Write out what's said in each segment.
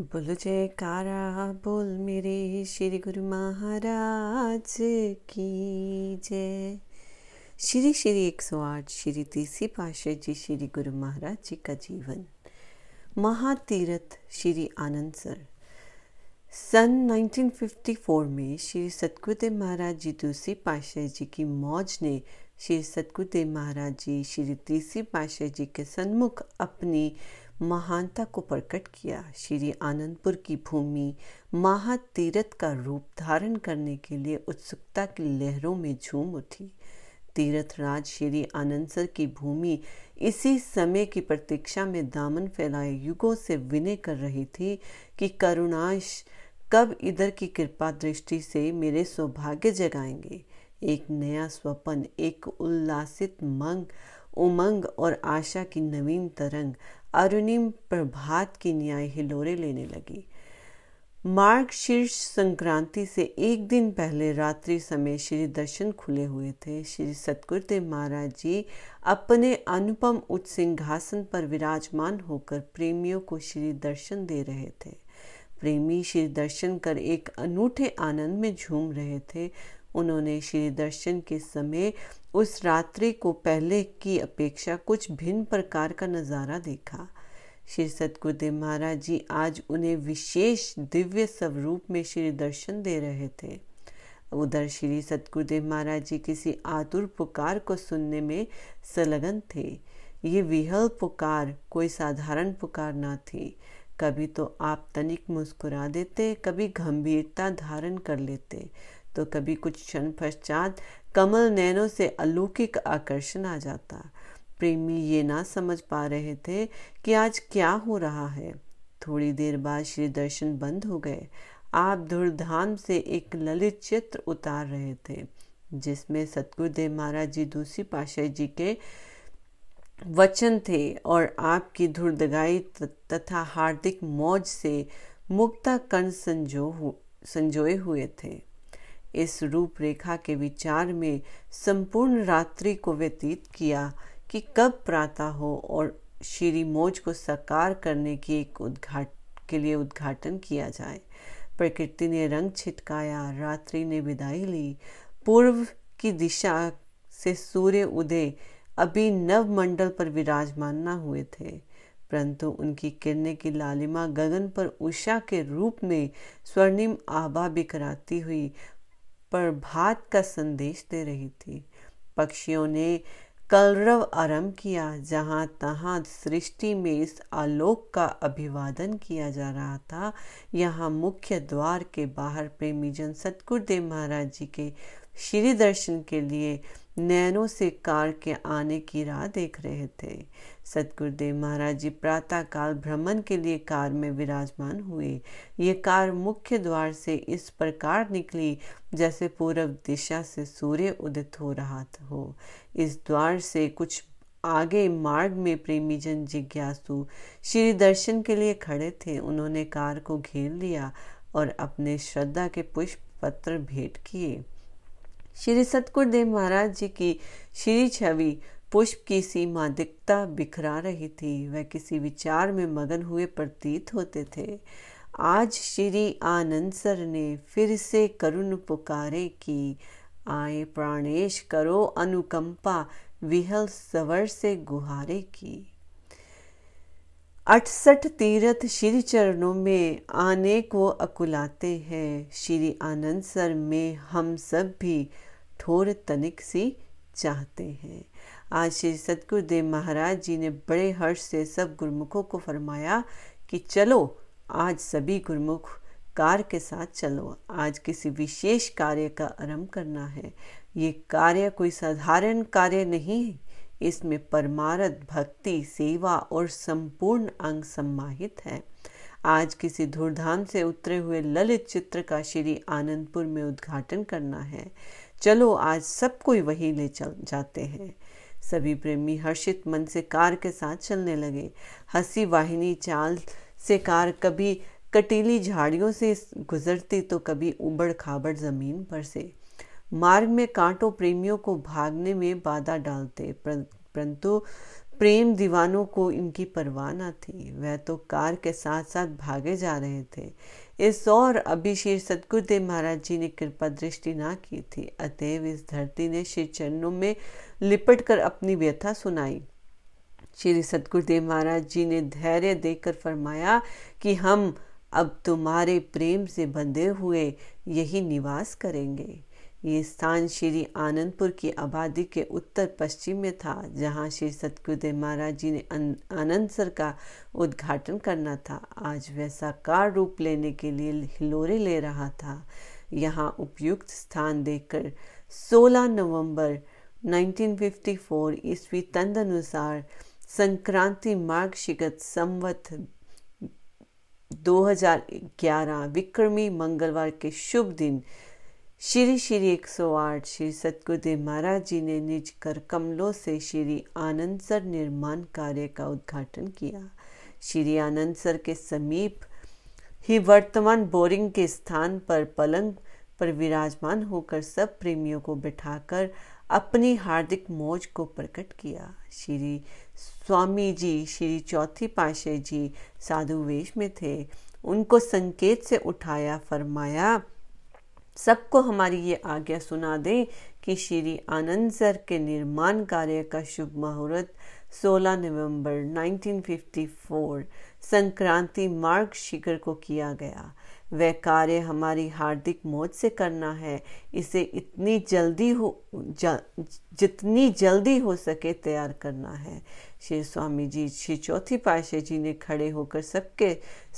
बोलो जयकारा बोल मेरे श्री गुरु महाराज की जय। श्री श्री एक सौ आठ, श्री तीसरी पाशाह जी, श्री गुरु महाराज जी का जीवन। महातीरथ, श्री आनंद सर। सन 1954 में श्री सतगुरुदेव महाराज जी दूसरी पाशाह जी की मौज ने श्री सतगुरुदेव महाराज जी, श्री तीसरी पाशाह जी के सन्मुख अपनी महानता को प्रकट किया। श्री आनंदपुर की भूमि महातीरथ का रूप धारण करने के लिए उत्सुकता की लहरों में झूम उठी। तीर्थ राज श्री आनंदसर की भूमि इसी समय की प्रतीक्षा में दामन फैलाए। युगों से विनय कर रही थी कि करुणाश कब इधर की कृपा दृष्टि से मेरे सौभाग्य जगाएँगे। एक नया स्वपन, एक उल्लासित मंग, उमंग और आशा की नवीन तरंग अरुणिम प्रभात की न्याय हिलोरे लेने लगी। मार्ग शीर्ष संक्रांति से एक दिन पहले रात्रि समय श्री दर्शन खुले हुए थे। श्री सतगुरुदेव महाराज जी अपने अनुपम उच्च सिंहासन पर विराजमान होकर प्रेमियों को श्री दर्शन दे रहे थे। प्रेमी श्री दर्शन कर एक अनूठे आनंद में झूम रहे थे। उन्होंने श्री दर्शन के समय उस रात्रि को पहले की अपेक्षा कुछ भिन्न प्रकार का नज़ारा देखा। श्री सतगुरुदेव महाराज जी आज उन्हें विशेष दिव्य स्वरूप में श्री दर्शन दे रहे थे। उधर श्री सतगुरुदेव महाराज जी किसी आतुर पुकार को सुनने में संलग्न थे। ये विहल पुकार कोई साधारण पुकार ना थी। कभी तो आप तनिक मुस्कुरा देते, कभी गंभीरता धारण कर लेते तो कभी कुछ क्षण पश्चात कमल नैनों से अलौकिक आकर्षण आ जाता। प्रेमी ये ना समझ पा रहे थे कि आज क्या हो रहा है। थोड़ी देर बाद श्री दर्शन बंद हो गए। आप धूर्धाम से एक ललित चित्र उतार रहे थे, जिसमें सतगुरुदेव महाराज जी दूसरी पाशाह जी के वचन थे और आपकी धुर्दगाई तथा हार्दिक मौज से मुक्ता कर्ण संजो संजोए हुए थे। इस रूपरेखा के विचार में संपूर्ण रात्रि को व्यतीत किया कि कब प्रातः हो और श्री मोज को साकार करने की एक उद्घाट, के लिए उद्घाटन किया जाए। प्रकृति ने रंग छिटकाया, रात्रि ने विदाई ली। पूर्व की दिशा से सूर्य उदय अभी नव मंडल पर विराजमान न हुए थे, परंतु उनकी किरणें की लालिमा गगन पर उषा के रूप में स्वर्णिम आभा बिखराती हुई प्रभात का संदेश दे रही थी। पक्षियों ने कलरव आरंभ किया, जहाँ तहाँ सृष्टि में इस आलोक का अभिवादन किया जा रहा था। यहाँ मुख्य द्वार के बाहर प्रेमीजन सतगुरुदेव महाराज जी के श्री दर्शन के लिए नैनों से कार के आने की राह देख रहे थे। सतगुरुदेव महाराज जी प्रातः काल भ्रमण के लिए कार में विराजमान हुए। ये कार मुख्य द्वार से इस प्रकार निकली जैसे पूर्व दिशा से सूर्य उदित हो रहा हो। इस द्वार से कुछ आगे मार्ग में प्रेमी जन जिज्ञासु श्री दर्शन के लिए खड़े थे। उन्होंने कार को घेर लिया और अपने श्रद्धा के पुष्प पत्र भेंट किए। श्री सतगुरुदेव महाराज जी की श्री छवि पुष्प की सी मादिकता बिखरा रही थी। वह किसी विचार में मगन हुए प्रतीत होते थे। आज श्री आनंद सर ने फिर से करुण पुकारे की, आए प्राणेश करो अनुकंपा, विहल सवर से गुहारे की। अठसठ तीर्थ श्री चरणों में आने को अकुलाते हैं। श्री आनंद सर में हम सब भी ठोर तनिक सी चाहते हैं। आज श्री सतगुरुदेव महाराज जी ने बड़े हर्ष से सब गुरुमुखों को फरमाया कि चलो, आज सभी गुरुमुख कार के साथ चलो। आज किसी विशेष कार्य का आरंभ करना है। ये कार्य कोई साधारण कार्य नहीं है। इसमें परमारथ, भक्ति, सेवा और संपूर्ण अंग सम्माहित है। आज किसी धूर्धाम से उतरे हुए ललित चित्र का श्री आनंदपुर में उद्घाटन करना है। चलो, आज सब कोई वही ले चल, जाते हैं। सभी प्रेमी हर्षित मन से कार के साथ चलने लगे। हँसी वाहिनी चाल से कार कभी कटीली झाड़ियों से गुजरती तो कभी उबड़ खाबड़ ज़मीन पर से। मार्ग में कांटों प्रेमियों को भागने में बाधा डालते परंतु प्रेम दीवानों को इनकी परवाह न थी। वह तो कार के साथ साथ भागे जा रहे थे। इस और अभी श्री सतगुरुदेव महाराज जी ने कृपा दृष्टि ना की थी, अतएव इस धरती ने श्री चरणों में लिपट कर अपनी व्यथा सुनाई। श्री सतगुरुदेव महाराज जी ने धैर्य देकर फरमाया कि हम अब तुम्हारे प्रेम से बंधे हुए यही निवास करेंगे। ये स्थान श्री आनंदपुर की आबादी के उत्तर पश्चिम में था, जहाँ श्री सतगुरुदेव महाराज जी ने आनंद सर का उद्घाटन करना था। आज वह साकार रूप लेने के लिए हिलोरे ले रहा था। यहाँ उपयुक्त स्थान देखकर 16 नवंबर 1954 ईस्वी तंद अनुसार संक्रांति मार्ग शिगत संवत 2011 विक्रमी मंगलवार के शुभ दिन श्री श्री 108 श्री सतगुरुदेव महाराज जी ने निज कर कमलों से श्री आनंद सर निर्माण कार्य का उद्घाटन किया। श्री आनंद सर के समीप ही वर्तमान बोरिंग के स्थान पर पलंग पर विराजमान होकर सब प्रेमियों को बिठाकर अपनी हार्दिक मौज को प्रकट किया। श्री स्वामी जी, श्री चौथी पाशे जी साधु वेश में थे। उनको संकेत से उठाया, फरमाया सबको हमारी ये आज्ञा सुना दें कि श्री आनंद सर के निर्माण कार्य का शुभ मुहूर्त 16 नवंबर 1954 संक्रांति मार्ग शिखर को किया गया। वह कार्य हमारी हार्दिक मौज से करना है। इसे इतनी जल्दी हो जितनी जल्दी हो सके तैयार करना है। श्री स्वामी जी, श्री चौथी पाशे जी ने खड़े होकर सबके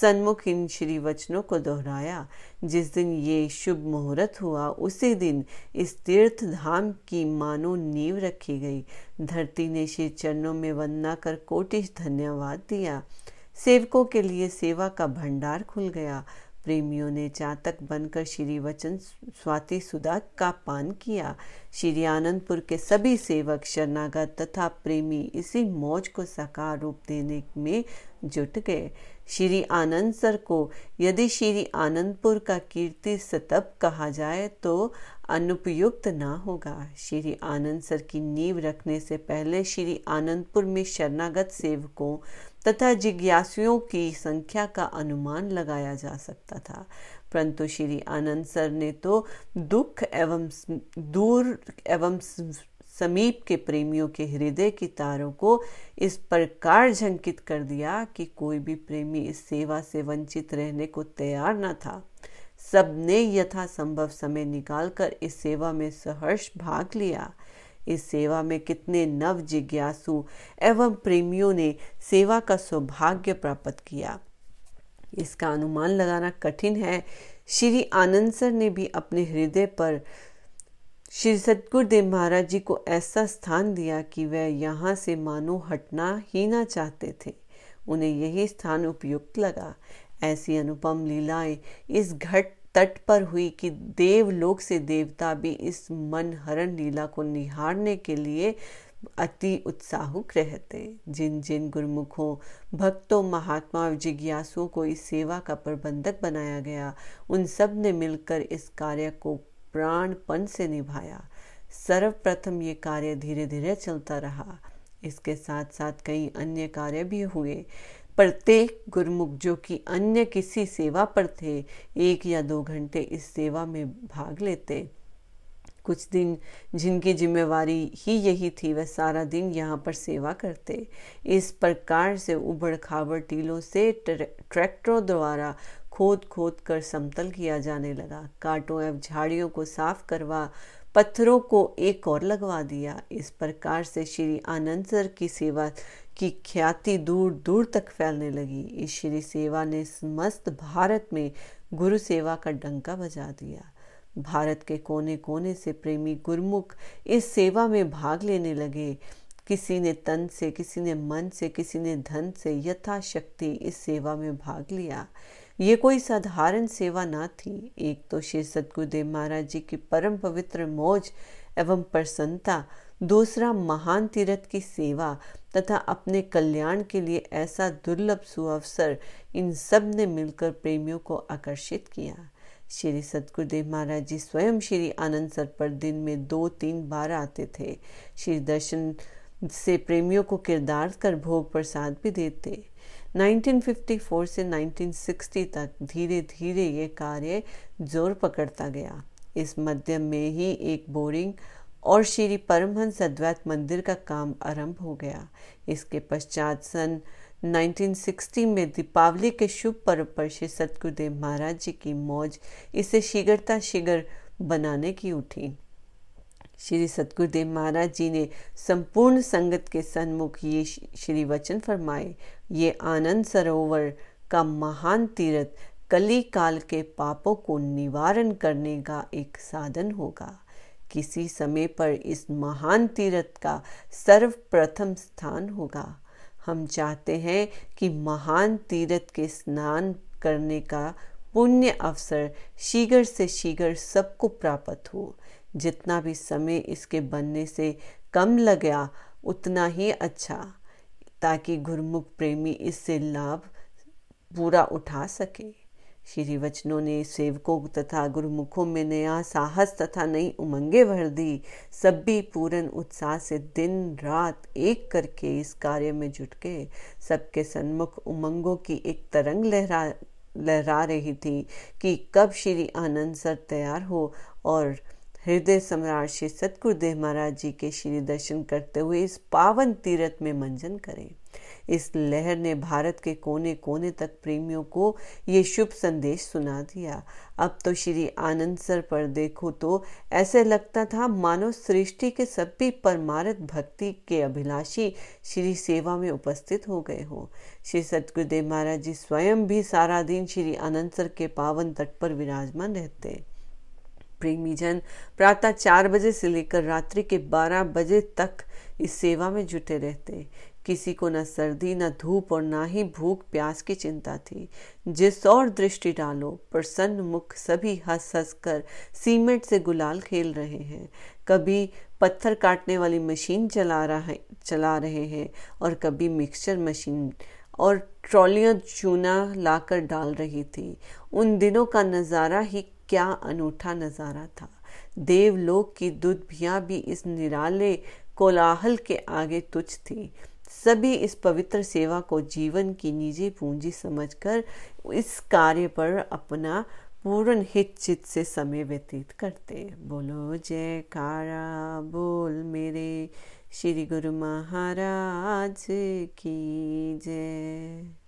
सन्मुख इन श्री वचनों को दोहराया। जिस दिन ये शुभ मुहूर्त हुआ, उसी दिन इस तीर्थ धाम की मानो नींव रखी गई। धरती ने श्री चरणों में वंदना कर कोटिश धन्यवाद दिया। सेवकों के लिए सेवा का भंडार खुल गया। प्रेमियों ने चातक बनकर श्री वचन स्वाति सुधा का पान किया। श्री आनंदपुर के सभी सेवक, शरणागत तथा प्रेमी इसी मौज को साकार रूप देने में जुट गए। श्री आनंद सर को यदि श्री आनंदपुर का कीर्ति सतब कहा जाए तो अनुपयुक्त ना होगा। श्री आनंद सर की नींव रखने से पहले श्री आनंदपुर में शरणागत सेवकों तथा जिज्ञासुओं की संख्या का अनुमान लगाया जा सकता था। परंतु श्री आनंद सर ने तो दुख एवं दूर एवं समीप के प्रेमियों के हृदय की तारों को इस प्रकार झंकित कर दिया कि कोई भी प्रेमी इस सेवा से वंचित रहने को तैयार न था। सबने यथासंभव समय निकालकर इस सेवा में सहर्ष भाग लिया। इस सेवा में कितने नव जिज्ञासु एवं प्रेमियों ने सेवा का सौभाग्य प्राप्त किया। इसका अनुमान लगाना कठिन है। श्री आनंद सर ने भी अपने हृदय पर श्री सतगुरुदेव महाराज जी को ऐसा स्थान दिया कि वह यहाँ से मानो हटना ही ना चाहते थे। उन्हें यही स्थान उपयुक्त लगा। ऐसी अनुपम लीलाएँ इस घट तट पर हुई कि देवलोक से देवता भी इस मन हरण लीला को निहारने के लिए अति उत्साहुक रहते। जिन जिन गुरुमुखों, भक्तों, महात्मा और जिज्ञासुओं को इस सेवा का प्रबंधक बनाया गया, उन सबने मिलकर इस कार्य को प्राणपन से निभाया। सर्वप्रथम ये कार्य धीरे धीरे चलता रहा। इसके साथ साथ कई अन्य कार्य भी हुए। प्रत्येक गुरुमुख जो कि अन्य किसी सेवा पर थे, एक या दो घंटे इस सेवा में भाग लेते। कुछ दिन जिनकी जिम्मेवारी ही यही थी, वह सारा दिन यहाँ पर सेवा करते। इस प्रकार से उबड़ खाबड़ टीलों से ट्रैक्टरों द्वारा खोद खोद कर समतल किया जाने लगा। कांटों एवं झाड़ियों को साफ़ करवा, पत्थरों को एक और लगवा दिया। इस प्रकार से श्री आनंद सर की सेवा की ख्याति दूर दूर तक फैलने लगी। इस श्री सेवा ने समस्त भारत में गुरु सेवा का डंका बजा दिया। भारत के कोने कोने से प्रेमी गुरुमुख इस सेवा में भाग लेने लगे। किसी ने तन से, किसी ने मन से, किसी ने धन से यथाशक्ति इस सेवा में भाग लिया। ये कोई साधारण सेवा ना थी। एक तो श्री सतगुरुदेव महाराज जी की परम पवित्र मौज एवं प्रसन्नता दूसरा महान तीर्थ की सेवा तथा अपने कल्याण के लिए ऐसा दुर्लभ सुअवसर इन सबने मिलकर प्रेमियों को आकर्षित किया। श्री सतगुरुदेव महाराज जी स्वयं श्री आनंद सर पर दिन में दो तीन बार आते थे। श्री दर्शन से प्रेमियों को किरदार कर भोग प्रसाद भी देते। 1954 से 1960 तक धीरे धीरे ये कार्य ज़ोर पकड़ता गया। इस मध्यम में ही एक बोरिंग और श्री परमहंस अद्वैत मंदिर का काम आरंभ हो गया। इसके पश्चात सन 1960 में दीपावली के शुभ पर्व पर श्री सतगुरुदेव महाराज जी की मौज इसे शीघ्रता शीघ्र बनाने की उठी। श्री सतगुरुदेव महाराज जी ने संपूर्ण संगत के सन्मुख ये श्री वचन फरमाए, ये आनंद सरोवर का महान तीर्थ कली काल के पापों को निवारण करने का एक साधन होगा। किसी समय पर इस महान तीर्थ का सर्वप्रथम स्थान होगा। हम चाहते हैं कि महान तीर्थ के स्नान करने का पुण्य अवसर शीघ्र से शीघ्र सबको प्राप्त हो। जितना भी समय इसके बनने से कम लगा उतना ही अच्छा ताकि गुरुमुख प्रेमी इससे लाभ पूरा उठा सके। श्री वचनों ने सेवकों तथा गुरुमुखों में नया साहस तथा नई उमंगे भर दी। सभी पूर्ण उत्साह से दिन रात एक करके इस कार्य में जुट गए। सबके सन्मुख उमंगों की एक तरंग लहरा लहरा रही थी कि कब श्री आनंद सर तैयार हो और हृदय सम्राट श्री सतगुरुदेव महाराज जी के श्री दर्शन करते हुए इस पावन तीर्थ में मंजन करें। इस लहर ने भारत के कोने कोने तक प्रेमियों को ये शुभ संदेश सुना दिया। अब तो श्री आनंद सर पर देखो तो ऐसे लगता था मानव सृष्टि के सभी परमारथ भक्ति के अभिलाषी श्री सेवा में उपस्थित हो गए हो। श्री सतगुरुदेव महाराज जी स्वयं भी सारा दिन श्री आनंद सर के पावन तट पर विराजमान रहते। प्रेमी जन प्रातः चार बजे से लेकर रात्रि के बारह बजे तक इस सेवा में जुटे रहते। किसी को न सर्दी, न धूप और ना ही भूख, प्यास की चिंता थी। जिस और दृष्टि डालो, प्रसन्न मुख सभी हंस हंस कर सीमेंट से गुलाल खेल रहे हैं। कभी पत्थर काटने वाली मशीन चला रहा, चला रहे हैं और कभी मिक्सचर मशीन और ट्रॉलियाँ चूना लाकर डाल रही थी। उन दिनों का नज़ारा ही क्या अनूठा नज़ारा था। देवलोक की दुधियाँ भी इस निराले कोलाहल के आगे तुच्छ थी। सभी इस पवित्र सेवा को जीवन की निजी पूंजी समझकर इस कार्य पर अपना पूर्ण हित चित से समय व्यतीत करते बोलो जय कारा बोल मेरे श्री गुरु महाराज की जय।